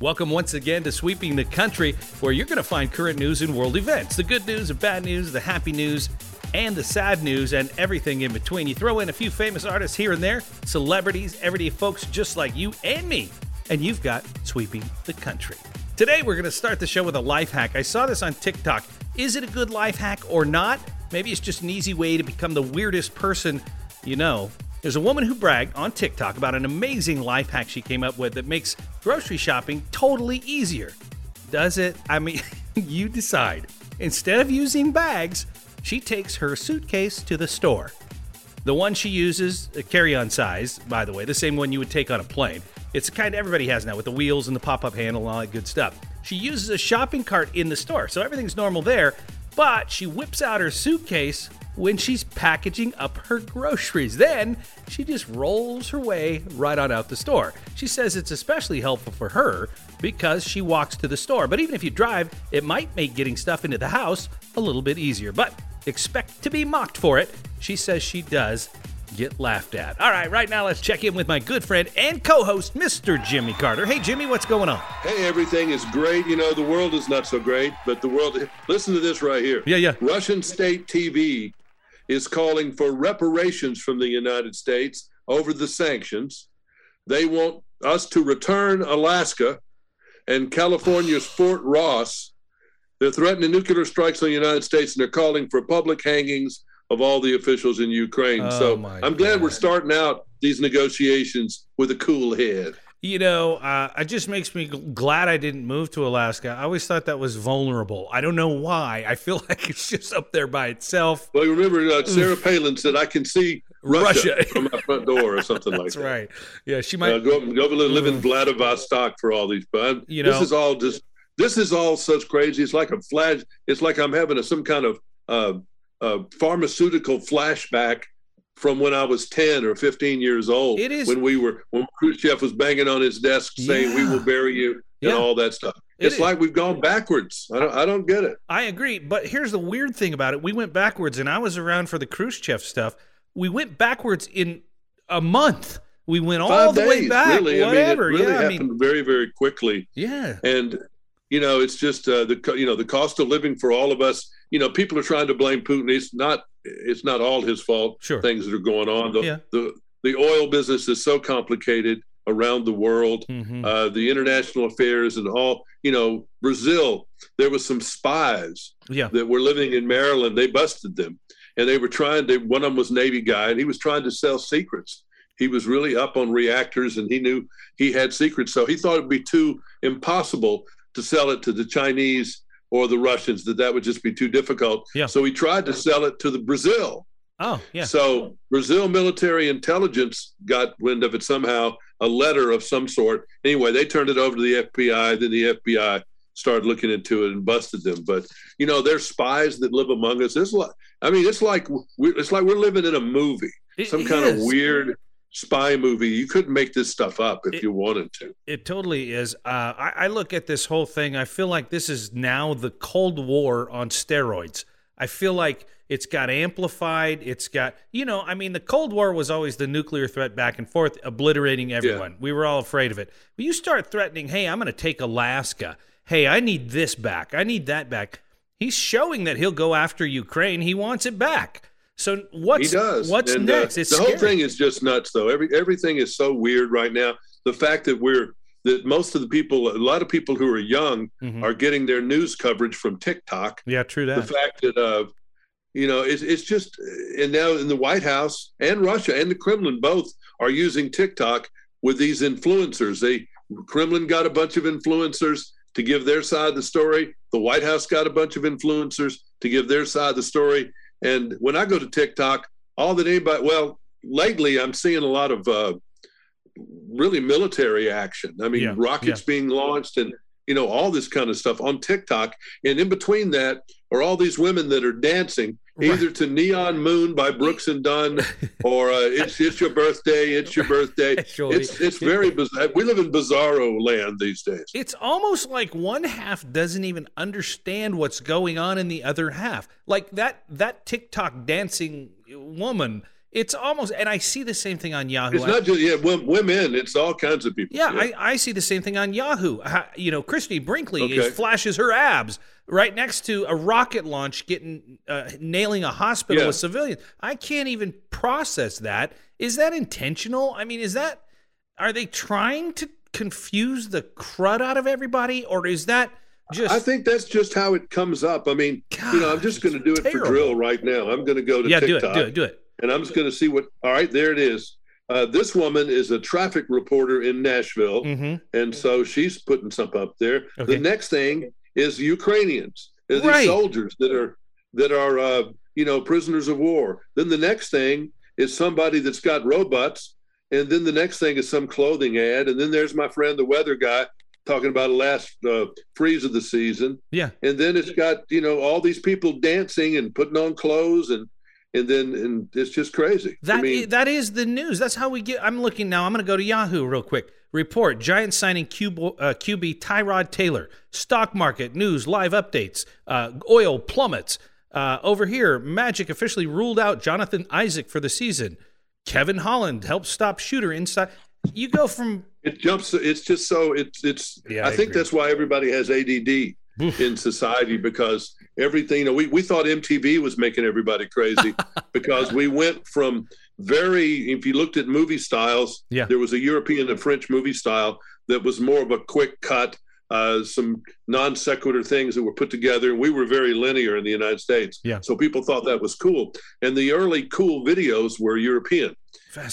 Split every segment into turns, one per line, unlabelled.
Welcome once again to Sweeping the Country, where you're going to find current news and world events the good news, the bad news, the happy news, and the sad news, and everything in between. You throw in a few famous artists here and there, celebrities, everyday folks just like you and me, and you've got Sweeping the Country. Today, we're going to start the show with a life hack. I saw this on TikTok. Is it a good life hack or not? Maybe it's just an easy way to become the weirdest person you know. There's a woman who bragged on TikTok about an amazing life hack she came up with that makes grocery shopping totally easier. Does it? I mean, you decide. Instead of using bags, she takes her suitcase to the store. The one she uses, a carry on size, by the way, the same one you would take on a plane. It's the kind everybody has now with the wheels and the pop up handle and all that good stuff. She uses a shopping cart in the store, so everything's normal there, but she whips out her suitcase when she's packaging up her groceries. Then she just rolls her way right on out the store. She says it's especially helpful for her because she walks to the store. But even if you drive, it might make getting stuff into the house a little bit easier. But expect to be mocked for it. She says she does get laughed at. All right, right now let's check in with my good friend and co host, Mr. Jimmy Carter. Hey, Jimmy, what's going on?
Hey, everything is great. You know, the world is not so great, but the world, listen to this right here.
Yeah, yeah.
Russian state TV is calling for reparations from the United States over the sanctions. They want us to return Alaska and California's Fort Ross. They're threatening nuclear strikes on the United States and they're calling for public hangings of all the officials in Ukraine.
Oh,
so I'm glad
God.
we're starting out these negotiations with a cool head.
You know, uh, it just makes me glad I didn't move to Alaska. I always thought that was vulnerable. I don't know why. I feel like it's just up there by itself.
Well, you remember uh, Sarah Palin said, "I can see Russia,
Russia.
from my front door," or something like
That's
that.
That's right. Yeah, she might.
Uh, go, go and live in Vladivostok for all these. But
You
this is all just. This is all such crazy. It's like a flash. It's like I'm having a, some kind of uh, uh, pharmaceutical flashback from when I was 10 or 15 years old.
It is-
when we were when Khrushchev was banging on his desk saying, "We will bury you," and
Yeah.
all that stuff.
It
it's
is.
like we've gone backwards. I don't. I don't get it.
I agree, but here's the weird thing about it: we went backwards, and I was around for the Khrushchev stuff. We went backwards in a month. We went all
Five
the
days,
way back.
really.
Whatever.
I mean, it really
yeah, I
happened
mean,
very, very quickly.
yeah.
and you know it's just uh, the you know the cost of living for all of us you know people are trying to blame putin it's not it's not all his fault
Sure.
things that are going on the,
Yeah.
the the oil business is so complicated around the world
Mhm.
uh, the international affairs and all you know brazil there was some spies
yeah.
that were living in maryland they busted them and they were trying to one of them was navy guy and he was trying to sell secrets he was really up on reactors and he knew he had secrets so he thought it'd be too impossible to sell it to the chinese or the russians that that would just be too difficult.
Yeah.
so he tried to sell it to the brazil.
Oh, yeah.
so brazil military intelligence got wind of it somehow a letter of some sort. Anyway they turned it over to the fbi then the fbi started looking into it and busted them. But you know there's spies that live among us. There's like i mean it's like we it's like we're living in a movie
It
some kind of weird spy movie you couldn't make this stuff up if
It-
you wanted to
It totally is. Uh, I, I look at this whole thing. I feel like this is now the Cold War on steroids. I feel like it's got amplified. It's got, you know, I mean, the Cold War was always the nuclear threat back and forth, obliterating everyone. We were all afraid of it. But you start threatening, hey, I'm going to take Alaska. Hey, I need this back. I need that back. He's showing that he'll go after Ukraine. He wants it back. So what's
he does.
what's
And, uh,
next? it's
the whole thing is just nuts though. Every everything is so weird right now. The fact that we're that most of the people a lot of people who are young
Mhm.
are getting their news coverage from tiktok.
Yeah, true that.
the fact that uh you know it's, it's just and now in the white house and russia and the kremlin both are using tiktok with these influencers. They kremlin got a bunch of influencers to give their side of the story. The white house got a bunch of influencers to give their side of the story and when i go to tiktok all that anybody well lately i'm seeing a lot of uh really military action. I mean
Yeah,
rockets being launched and you know all this kind of stuff on tiktok and in between that are all these women that are dancing
Right.
either to neon moon by brooks and dunn or uh, it's it's your birthday it's your birthday
Surely.
it's it's very bizarre we live in bizarro land these days
It's almost like one half doesn't even understand what's going on in the other half. Like that that TikTok dancing woman it's almost, and I see the same thing on Yahoo.
It's not just yeah women; it's all kinds of people.
Yeah, yeah. I, I see the same thing on Yahoo. you know, Christie Brinkley okay. is, flashes her abs right next to a rocket launch, getting uh, nailing a hospital yeah. with civilians. I can't even process that. Is that intentional? I mean, is that are they trying to confuse the crud out of everybody, or is that? Just,
I think that's just how it comes up. I mean, God, you know, I'm just going to do it terrible. for drill right now. I'm going to go to
yeah,
TikTok.
do it, do it, do it
and I'm just going to see what. All right, there it is. Uh, this woman is a traffic reporter in Nashville, mm-hmm. and so she's putting something up there. Okay. The next thing is Ukrainians, these right. soldiers that are that are uh, you know prisoners of war. Then the next thing is somebody that's got robots, and then the next thing is some clothing ad, and then there's my friend the weather guy talking about the last uh, freeze of the season.
Yeah,
and then it's got you know all these people dancing and putting on clothes and and then and it's just crazy.
That I mean, is, that is the news. That's how we get. I'm looking now. I'm going to go to Yahoo real quick. Report: Giants signing QB, uh, QB Tyrod Taylor. Stock market news. Live updates. Uh, oil plummets. Uh, over here, Magic officially ruled out Jonathan Isaac for the season. Kevin Holland helps stop shooter inside. You go from
it jumps. It's just so it's it's. Yeah, I, I think that's why everybody has ADD in society because everything. You know, we we thought MTV was making everybody crazy because we went from very. If you looked at movie styles,
yeah.
there was a European and French movie style that was more of a quick cut. Uh, some non sequitur things that were put together. We were very linear in the United States.
Yeah.
So people thought that was cool. And the early cool videos were European.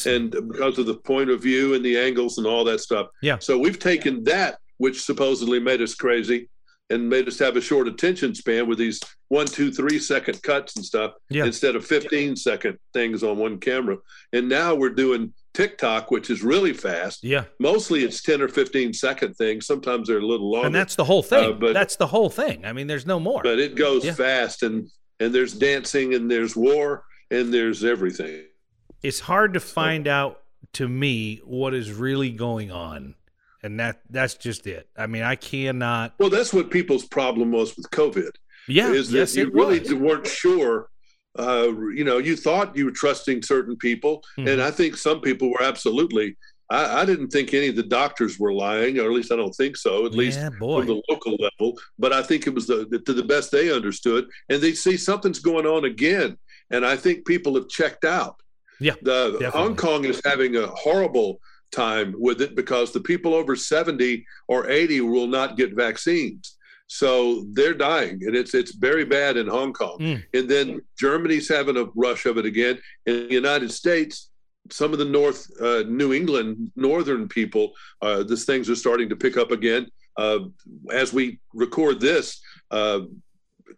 And because of the point of view and the angles and all that stuff.
Yeah.
So we've taken that, which supposedly made us crazy, and made us have a short attention span with these one, two, three second cuts and stuff
yeah.
instead of 15 second things on one camera. And now we're doing TikTok, which is really fast.
Yeah.
Mostly it's 10 or 15 second things. Sometimes they're a little longer.
And that's the whole thing. Uh, but, that's the whole thing. I mean, there's no more.
But it goes yeah. fast and and there's dancing and there's war and there's everything.
It's hard to find out to me what is really going on and that that's just it. I mean, I cannot.
Well, that's what people's problem was with COVID.
Yeah,
is that
yes,
you really was. weren't sure. Uh, you know, you thought you were trusting certain people, mm-hmm. and I think some people were absolutely. I, I, didn't think any of the doctors were lying, or at least I don't think so. At
yeah,
least
boy.
from the local level, but I think it was the, the, to the best they understood, and they see something's going on again, and I think people have checked out.
Yeah,
the Hong Kong is having a horrible time with it because the people over 70 or 80 will not get vaccines. So they're dying, and it's it's very bad in Hong Kong. Mm. And then Germany's having a rush of it again. In the United States, some of the North uh, New England northern people, uh, these things are starting to pick up again. Uh, as we record this, uh,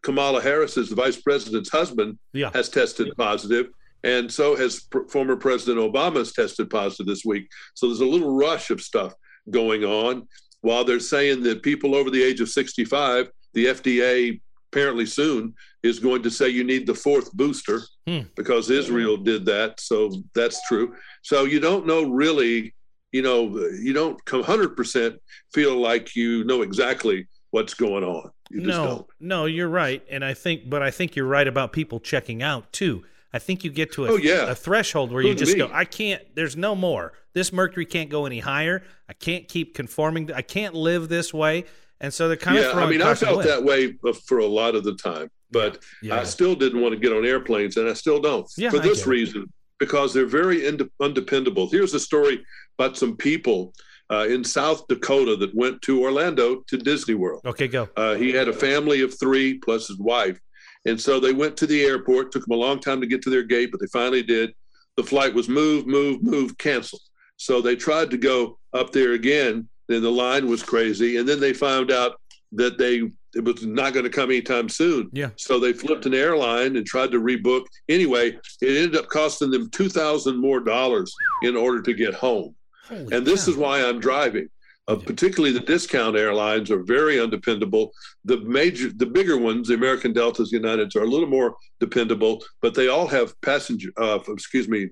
Kamala Harris, is the vice president's husband,
yeah.
has tested positive and so has pr- former President Obama's tested positive this week. So there's a little rush of stuff going on. While they're saying that people over the age of 65, the FDA apparently soon is going to say you need the fourth booster hmm. because Israel did that. So that's true. So you don't know really, you know, you don't 100% feel like you know exactly what's going on. You
no, no, you're right. And I think, but I think you're right about people checking out too. I think you get to a,
oh, yeah.
a threshold where you just me. go, I can't, there's no more. This mercury can't go any higher. I can't keep conforming. I can't live this way. And so they're kind
yeah,
of.
I mean, I felt that way for a lot of the time, but yeah, yeah. I still didn't want to get on airplanes, and I still don't.
Yeah,
for this reason, because they're very ind- undependable. Here's a story about some people uh, in South Dakota that went to Orlando to Disney World.
Okay, go.
Uh, he had a family of three plus his wife, and so they went to the airport. Took them a long time to get to their gate, but they finally did. The flight was moved, moved, moved, canceled. So they tried to go up there again. Then the line was crazy, and then they found out that they it was not going to come anytime soon.
Yeah.
So they flipped an airline and tried to rebook. Anyway, it ended up costing them two thousand more dollars in order to get home. Holy and this is why I'm driving uh, particularly the discount airlines are very undependable. The major, the bigger ones, the American Deltas, Uniteds, are a little more dependable, but they all have passenger, uh, excuse me,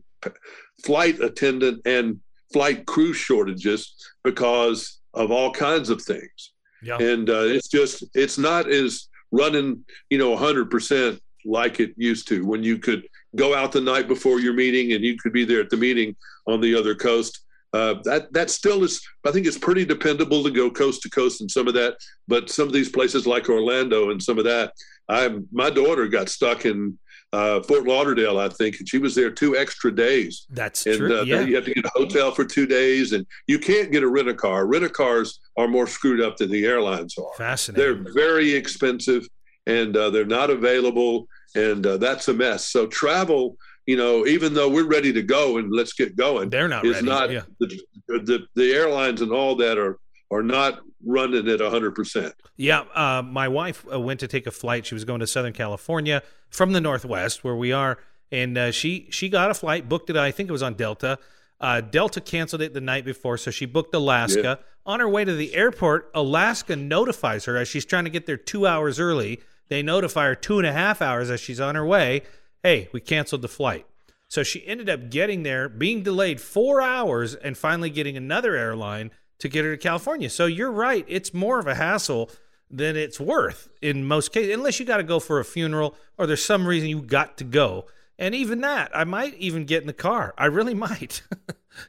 flight attendant and flight crew shortages because of all kinds of things.
Yeah.
And uh, it's just, it's not as running, you know, 100% like it used to when you could go out the night before your meeting and you could be there at the meeting on the other coast. Uh, that that still is, I think, it's pretty dependable to go coast to coast and some of that. But some of these places like Orlando and some of that, I my daughter got stuck in uh, Fort Lauderdale, I think, and she was there two extra days.
That's
and,
true.
Uh,
yeah.
You have to get a hotel for two days, and you can't get a rent a car. Rent a cars are more screwed up than the airlines are.
Fascinating.
They're very expensive, and uh, they're not available, and uh, that's a mess. So travel, you know, even though we're ready to go and let's get going,
they're not
is
ready.
not
yeah.
the, the the airlines and all that are are not running at 100%.
Yeah, uh, my wife uh, went to take a flight. She was going to Southern California from the Northwest, where we are, and uh, she she got a flight, booked it. I think it was on Delta. Uh, Delta canceled it the night before, so she booked Alaska.
Yeah.
On her way to the airport, Alaska notifies her as she's trying to get there two hours early. They notify her two and a half hours as she's on her way. Hey, we canceled the flight. So she ended up getting there, being delayed four hours, and finally getting another airline to get her to California. So you're right; it's more of a hassle than it's worth in most cases, unless you got to go for a funeral or there's some reason you got to go. And even that, I might even get in the car. I really might.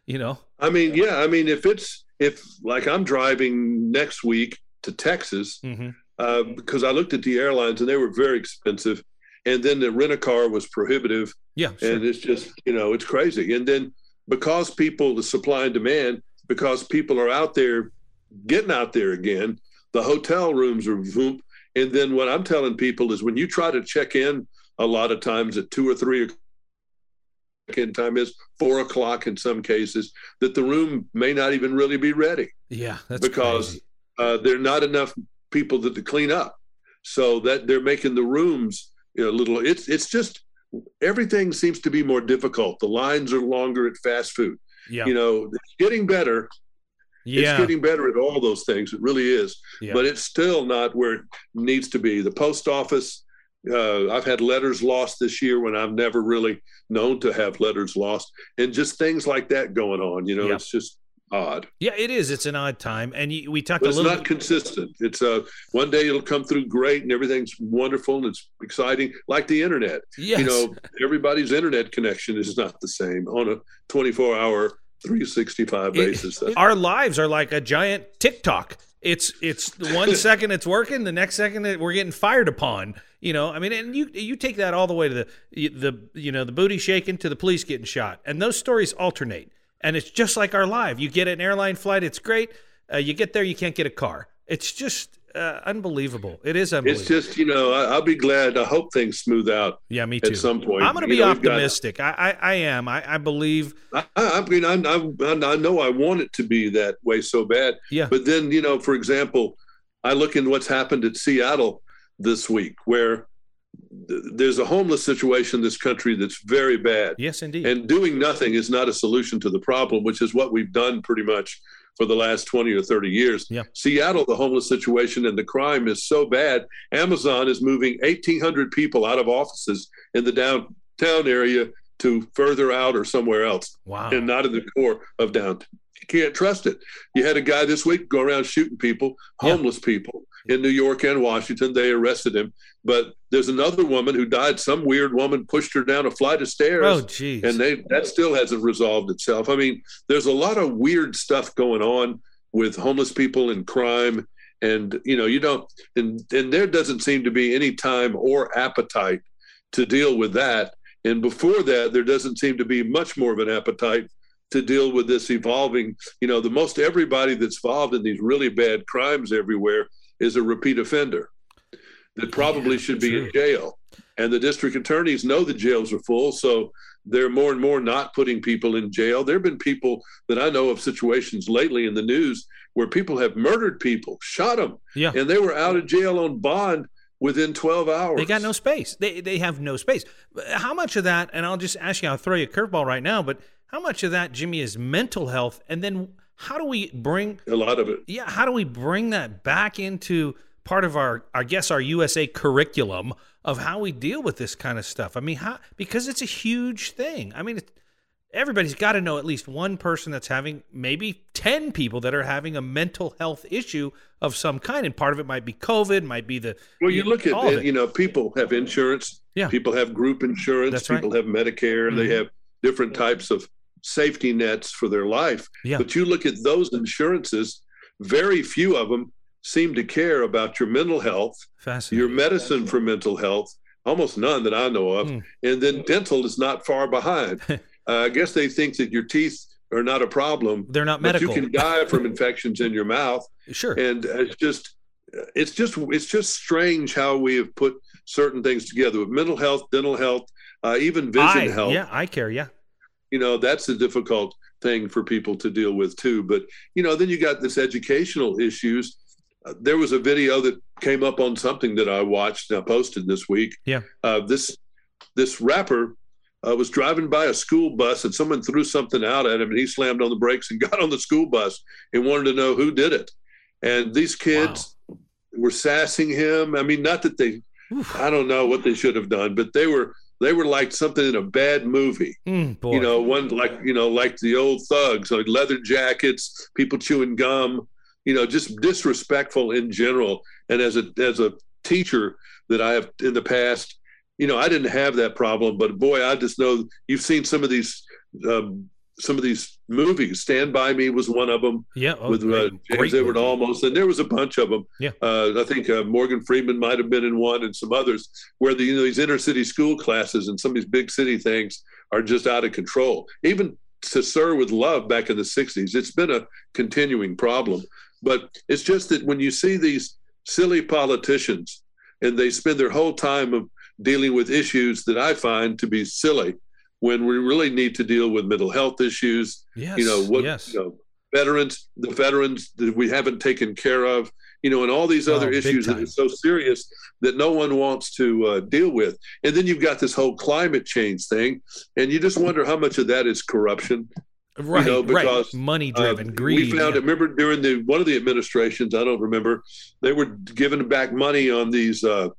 you know.
I mean, yeah, I mean, if it's if like I'm driving next week to Texas
Mm-hmm.
uh, because I looked at the airlines and they were very expensive, and then the rent a car was prohibitive,
Yeah. Sure.
and it's just you know it's crazy. And then because people, the supply and demand, because people are out there getting out there again, the hotel rooms are boom. And then what I'm telling people is when you try to check in, a lot of times at two or three check-in time is four o'clock in some cases, that the room may not even really be ready
yeah. That's
because uh, there are not enough people that to clean up. So that they're making the rooms you know, a little. It's it's just everything seems to be more difficult. The lines are longer at fast food.
Yeah.
You know, it's getting better.
yeah.
It's getting better at all those things. It really is.
yeah.
But it's still not where it needs to be. The post office. Uh, I've had letters lost this year when I've never really known to have letters lost, and just things like that going on. You know,
Yeah.
it's just odd.
yeah. It is. It's an odd time, and you, we talked
But
a
it's
little.
not consistent. It's uh, one day it'll come through great and everything's wonderful and it's exciting, like the internet.
yes.
You know, everybody's internet connection is not the same on a 24 hour, 365
It-
basis. That's-
our lives are like a giant TikTok. It's it's one second it's working, the next second it, we're getting fired upon. You know, I mean, and you you take that all the way to the the you know the booty shaking to the police getting shot, and those stories alternate, and it's just like our live. You get an airline flight, it's great. Uh, you get there, you can't get a car. It's just uh, unbelievable. It is unbelievable.
it's just, you know, I, I'll be glad. I hope things smooth out
yeah, me too.
at some point.
I'm going to be
know, we've got-
optimistic. I, I I am. I, I believe.
I, I mean, I, I, I know I want it to be that way so bad.
Yeah.
But then, you know, for example, I look in what's happened at Seattle this week, where there's a homeless situation in this country that's very bad.
Yes, indeed.
And doing nothing is not a solution to the problem, which is what we've done pretty much for the last 20 or 30 years.
Yeah.
Seattle, the homeless situation and the crime is so bad. Amazon is moving 1,800 people out of offices in the downtown area to further out or somewhere else
wow.
and not in the core of downtown. You can't trust it. You had a guy this week go around shooting people,
Yeah.
homeless people in New York and Washington. They arrested him. But there's another woman who died. Some weird woman pushed her down a flight of stairs
oh, geez.
and they that still hasn't resolved itself. I mean, there's a lot of weird stuff going on with homeless people and crime, and you know, you don't, and and there doesn't seem to be any time or appetite to deal with that. And before that, there doesn't seem to be much more of an appetite to deal with this evolving. You know, the most everybody that's involved in these really bad crimes everywhere is a repeat offender that probably
Yeah,
should be
true.
in jail. And the district attorneys know the jails are full, so they're more and more not putting people in jail. There have been people that I know of situations lately in the news where people have murdered people, shot them,
yeah.
and they were out of jail on bond within 12 hours.
They got no space. They they have no space. How much of that? And I'll just ask you. I'll throw you a curveball right now. But how much of that, Jimmy, is mental health? And then how do we bring?
a lot of it.
Yeah, how do we bring that back into part of our, I guess, our USA curriculum of how we deal with this kind of stuff? I mean, how because it's a huge thing. I mean, it, everybody's got to know at least one person that's having maybe 10 people that are having a mental health issue of some kind and part of it might be covid might be the
well you, look at it, you know people have insurance yeah people have group insurance that's people right. have medicare mm-hmm. they have different types of safety nets for their life yeah. but you look at those insurances very few of them seem to care about your mental health your medicine for mental health almost none that i know of mm. and then dental is not far behind Uh, I guess they think that your teeth are not a problem.
They're not medical.
But you can die from infections in your mouth.
Sure.
And it's just, it's just, it's just strange how we have put certain things together with mental health, dental health, uh, even vision
eye,
health.
Yeah, eye care. Yeah.
You know, that's a difficult thing for people to deal with too. But you know, then you got this educational issues. Uh, there was a video that came up on something that I watched and I posted this week.
Yeah.
Uh, this this rapper uh, was driving by a school bus and someone threw something out at him and he slammed on the brakes and got on the school bus and wanted to know who did it. And these kids wow. were sassing him. I mean, not that they, Oof. I don't know what they should have done, but they were they were like something in a bad movie.
Mm,
you know, one like you know like the old thugs, like leather jackets, people chewing gum. You know, just disrespectful in general. And as a as a teacher that I have in the past you know, I didn't have that problem, but boy, I just know you've seen some of these um, some of these movies. Stand by Me was one of them.
Yeah,
oh, with uh, James Edward Olmos, and there was a bunch of them.
Yeah,
uh, I think uh, Morgan Freeman might have been in one, and some others where the you know these inner city school classes and some of these big city things are just out of control. Even to Sir with Love back in the '60s, it's been a continuing problem. But it's just that when you see these silly politicians and they spend their whole time of dealing with issues that I find to be silly when we really need to deal with mental health issues.
Yes,
you know what?
Yes.
You know, veterans, the veterans that we haven't taken care of. You know, and all these other oh, issues that are so serious that no one wants to uh, deal with. And then you've got this whole climate change thing, and you just wonder how much of that is corruption.
Right, you know, because, right. Money driven, uh, greed.
We found yeah. it. Remember during the one of the administrations, I don't remember, they were giving back money on these uh,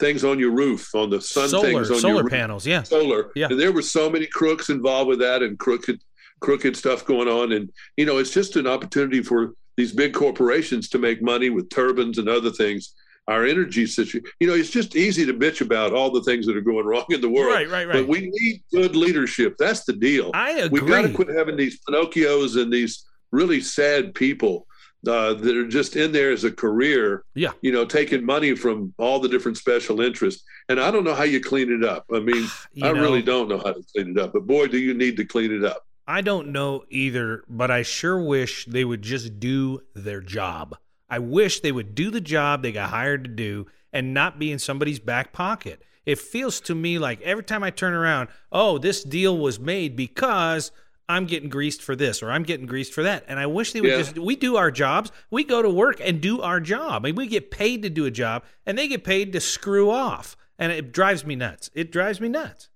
things on your roof, on the sun
solar,
things on
solar
your
panels, yeah,
solar.
Yeah,
and there were so many crooks involved with that, and crooked, crooked stuff going on, and you know, it's just an opportunity for these big corporations to make money with turbines and other things. Our energy situation, you know, it's just easy to bitch about all the things that are going wrong in the world.
Right, right, right.
But we need good leadership. That's the deal.
I agree.
We've got to quit having these Pinocchios and these really sad people uh, that are just in there as a career.
Yeah.
You know, taking money from all the different special interests. And I don't know how you clean it up. I mean, I know, really don't know how to clean it up. But boy, do you need to clean it up.
I don't know either, but I sure wish they would just do their job. I wish they would do the job they got hired to do and not be in somebody's back pocket. It feels to me like every time I turn around, oh, this deal was made because I'm getting greased for this or I'm getting greased for that. And I wish they would yeah. just we do our jobs. We go to work and do our job. I mean, we get paid to do a job and they get paid to screw off. And it drives me nuts. It drives me nuts.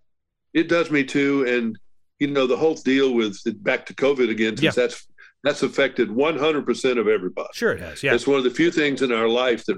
It does me too. And you know, the whole deal with back to COVID again, since yeah. that's that's affected 100% of everybody.
Sure, it has. Yeah,
it's one of the few things in our life that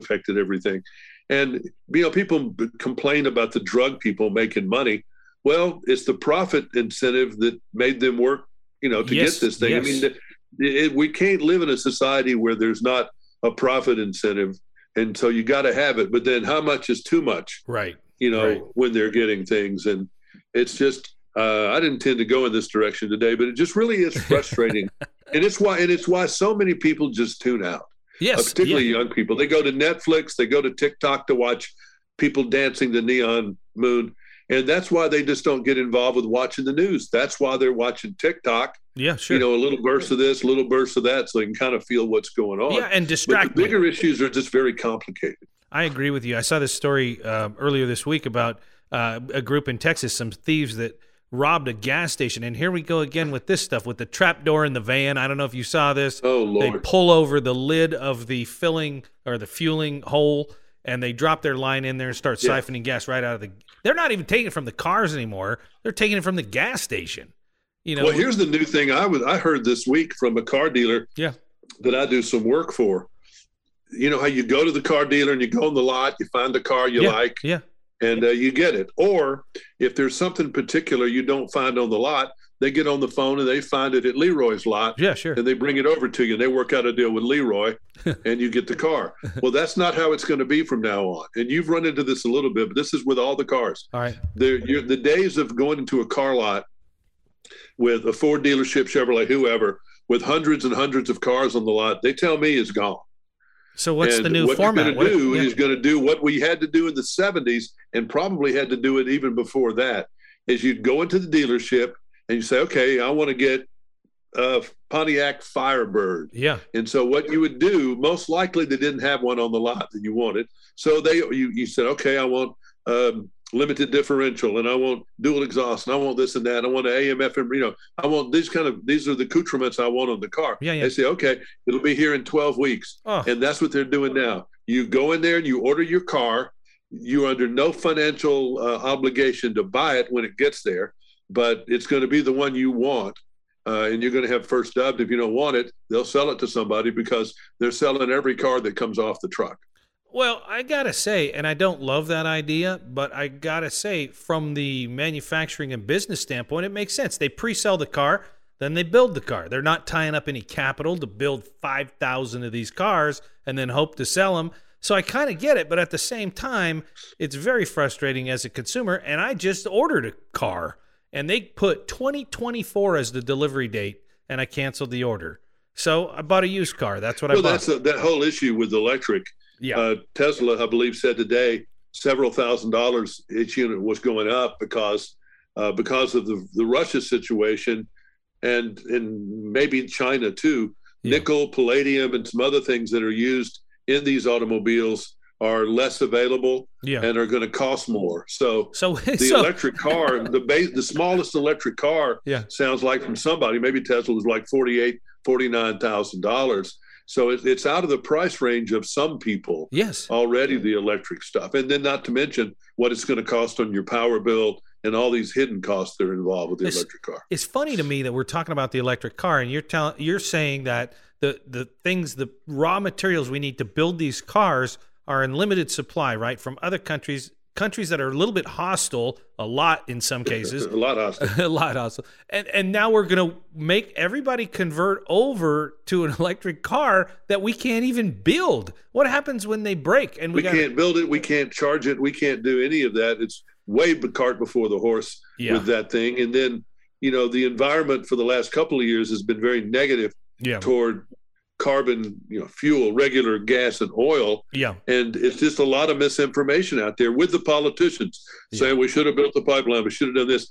affected everything. And you know, people complain about the drug people making money. Well, it's the profit incentive that made them work, you know, to yes, get this thing. Yes. I mean, it, it, we can't live in a society where there's not a profit incentive, and so you got to have it. But then, how much is too much?
Right.
You know,
right.
when they're getting things, and it's just uh, I didn't intend to go in this direction today, but it just really is frustrating, and it's why and it's why so many people just tune out.
Yes,
uh, particularly
yeah.
young people. They go to Netflix, they go to TikTok to watch people dancing the neon moon and that's why they just don't get involved with watching the news. That's why they're watching TikTok.
Yeah, sure.
You know, a little burst of this, a little burst of that, so they can kind of feel what's going on.
Yeah, and distract.
But the bigger issues are just very complicated.
I agree with you. I saw this story uh, earlier this week about uh, a group in Texas, some thieves that robbed a gas station. And here we go again with this stuff with the trap door in the van. I don't know if you saw this.
Oh, Lord.
They pull over the lid of the filling or the fueling hole and they drop their line in there and start yeah. siphoning gas right out of the. They're not even taking it from the cars anymore. They're taking it from the gas station. You know.
Well, here's the new thing I was I heard this week from a car dealer.
Yeah.
That I do some work for. You know how you go to the car dealer and you go on the lot, you find the car you
yeah.
like,
yeah,
and uh, you get it. Or if there's something particular you don't find on the lot, they get on the phone and they find it at Leroy's lot.
Yeah, sure.
And they bring it over to you and they work out a deal with Leroy and you get the car. well, that's not how it's going to be from now on. And you've run into this a little bit, but this is with all the cars.
All right.
The, the days of going into a car lot with a Ford dealership, Chevrolet, whoever, with hundreds and hundreds of cars on the lot, they tell me is gone.
So what's
and
the new
what
format?
You're going to do yeah. is going to do what we had to do in the 70s and probably had to do it even before that. Is you'd go into the dealership and you say, okay, I want to get a Pontiac Firebird.
Yeah.
And so what you would do, most likely they didn't have one on the lot that you wanted. So they you, you said, okay, I want um, limited differential and I want dual exhaust and I want this and that. I want an AM FM, you know, I want these kind of these are the accoutrements I want on the car.
Yeah, yeah.
They say, okay, it'll be here in 12 weeks.
Oh.
And that's what they're doing now. You go in there and you order your car. You're under no financial uh, obligation to buy it when it gets there, but it's going to be the one you want. Uh, and you're going to have first dubbed. If you don't want it, they'll sell it to somebody because they're selling every car that comes off the truck.
Well, I gotta say, and I don't love that idea, but I gotta say, from the manufacturing and business standpoint, it makes sense. They pre-sell the car, then they build the car. They're not tying up any capital to build five thousand of these cars and then hope to sell them. So I kind of get it, but at the same time, it's very frustrating as a consumer. And I just ordered a car, and they put 2024 as the delivery date, and I canceled the order. So I bought a used car. That's what
well,
I bought.
that's a, that whole issue with electric
yeah.
Uh, Tesla, I believe, said today several thousand dollars each unit was going up because uh, because of the the Russia situation, and and maybe China too.
Yeah.
Nickel, palladium, and some other things that are used in these automobiles are less available
Yeah.
and are going to cost more. So
so
the
so,
electric car, the base, the smallest electric car
Yeah.
sounds like from somebody, maybe Tesla was like 48, 49,000 dollars. So it, it's out of the price range of some people
yes.
already, the electric stuff. And then not to mention what it's going to cost on your power bill and all these hidden costs that are involved with the
It's-
electric car.
It's funny to me that we're talking about the electric car, and you're telling you're saying that the the things, the raw materials we need to build these cars are in limited supply, right? From other countries, countries that are a little bit hostile, a lot in some cases,
a lot hostile.
a lot hostile, and and now we're gonna make everybody convert over to an electric car that we can't even build. What happens when they break? And we,
We
gotta-
can't build it. We can't charge it. We can't do any of that. It's way the cart before the horse
Yeah.
with that thing. And then, you know, the environment for the last couple of years has been very negative
yeah,
toward carbon, you know, fuel, regular gas and oil.
yeah,
And it's just a lot of misinformation out there with the politicians
Yeah.
saying we should have built the pipeline, we should have done this.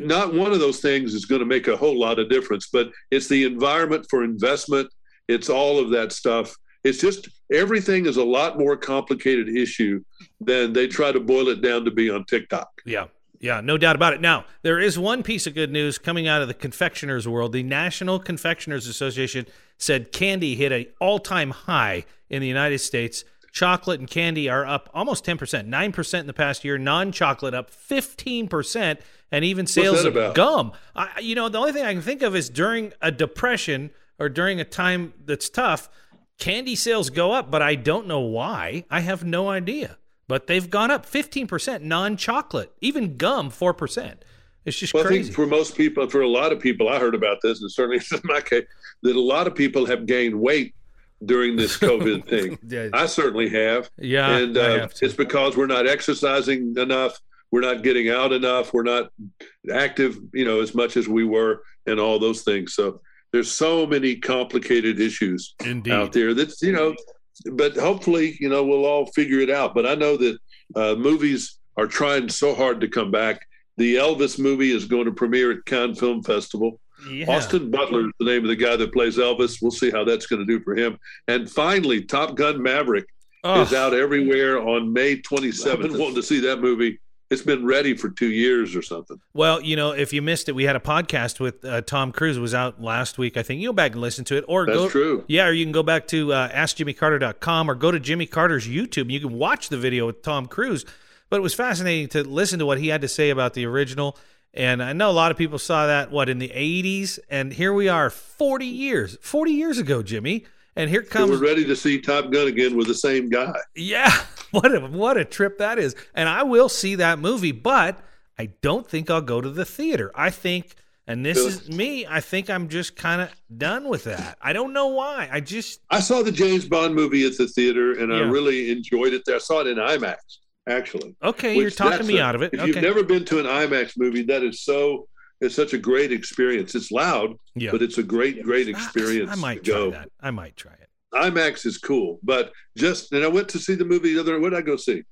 Not one of those things is going to make a whole lot of difference, but it's the environment for investment. It's all of that stuff. It's just everything is a lot more complicated issue than they try to boil it down to be on TikTok.
Yeah. Yeah, no doubt about it. Now, there is one piece of good news coming out of the confectioners world. The National Confectioners Association said candy hit an all-time high in the United States. Chocolate and candy are up almost 10%, 9% in the past year. Non-chocolate up 15%, and even sales of
about?
gum. I, you know, the only thing I can think of is during a depression or during a time that's tough, candy sales go up, but I don't know why. I have no idea. But they've gone up 15% non chocolate, even gum 4%. It's just
Well, I think for most people, for a lot of people, I heard about this, and certainly in my case, that a lot of people have gained weight during this COVID thing.
Yeah.
I certainly have.
yeah,
and uh,
have
it's because we're not exercising enough we're not getting out enough we're not active you know as much as we were and all those things so there's so many complicated issues
Indeed.
out there that's you know but hopefully you know we'll all figure it out but i know that uh, movies are trying so hard to come back the elvis movie is going to premiere at cannes film festival
Yeah.
Austin Butler is the name of the guy that plays Elvis. We'll see how that's going to do for him. And finally, Top Gun Maverick
Oh,
is out everywhere on May 27th. I've been wanting to see that movie. It's been ready for two years or something.
Well, you know, if you missed it, we had a podcast with uh, Tom Cruise. It was out last week. I think you go back and listen to it, or
That's
go.
true.
Yeah, or you can go back to uh, AskJimmyCarter.com or go to Jimmy Carter's YouTube. and You can watch the video with Tom Cruise. But it was fascinating to listen to what he had to say about the original. And I know a lot of people saw that what in the '80s, and here we are, 40 years, 40 years ago, Jimmy. And here comes
we're ready to see Top Gun again with the same guy.
yeah, what a what a trip that is. And I will see that movie, but I don't think I'll go to the theater. I think And this is me. I think I'm just kind of done with that. I don't know why. I just
I saw the James Bond movie at the theater, and yeah. I really enjoyed it. There, I saw it in IMAX actually.
Okay, you're talking me
a,
out of it.
If
okay.
you've never been to an IMAX movie, that is so. It's such a great experience. It's loud, yeah. but it's a great, great experience.
I, I might try go. that. I might try it.
IMAX is cool, but just and I went to see the movie the other. What did I go see?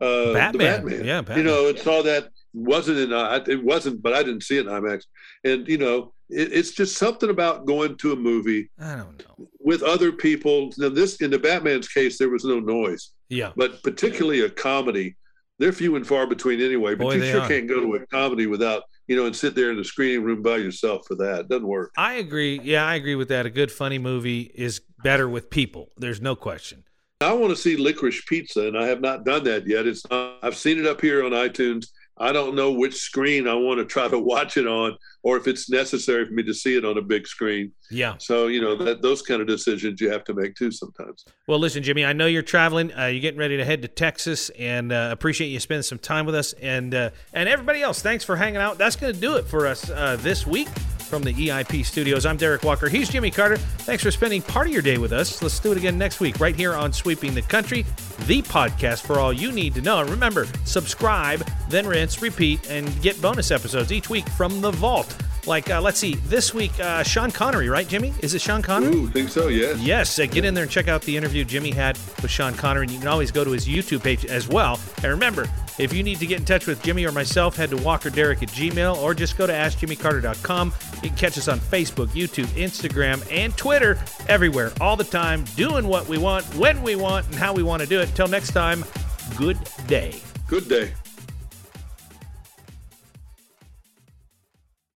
Uh, Batman. The Batman. Yeah, Batman.
You know, and saw that wasn't in. Uh, it wasn't, but I didn't see it in IMAX. And you know, it, it's just something about going to a movie.
I don't know
with other people. Now, this in the Batman's case, there was no noise.
Yeah.
But particularly a comedy, they're few and far between anyway. But Boy, you sure are. can't go to a comedy without you know and sit there in the screening room by yourself for that. It doesn't work.
I agree. Yeah, I agree with that. A good funny movie is better with people. There's no question.
I want to see Licorice Pizza, and I have not done that yet. It's not, I've seen it up here on iTunes. I don't know which screen I want to try to watch it on, or if it's necessary for me to see it on a big screen.
Yeah.
So you know that those kind of decisions you have to make too sometimes.
Well, listen, Jimmy, I know you're traveling. Uh, you're getting ready to head to Texas, and uh, appreciate you spending some time with us, and uh, and everybody else. Thanks for hanging out. That's going to do it for us uh, this week from the EIP studios. I'm Derek Walker. He's Jimmy Carter. Thanks for spending part of your day with us. Let's do it again next week, right here on Sweeping the Country, the podcast for all you need to know. And remember, subscribe, then rinse, repeat, and get bonus episodes each week from the vault. Like, uh, let's see, this week, uh, Sean Connery, right, Jimmy? Is it Sean Connery?
Ooh, think so, yes.
Yes. Uh, get in there and check out the interview Jimmy had with Sean Connery. And you can always go to his YouTube page as well. And remember, if you need to get in touch with Jimmy or myself, head to walkerderek at gmail or just go to askjimmycarter.com. You can catch us on Facebook, YouTube, Instagram, and Twitter, everywhere, all the time, doing what we want, when we want, and how we want to do it. Until next time, good day.
Good day.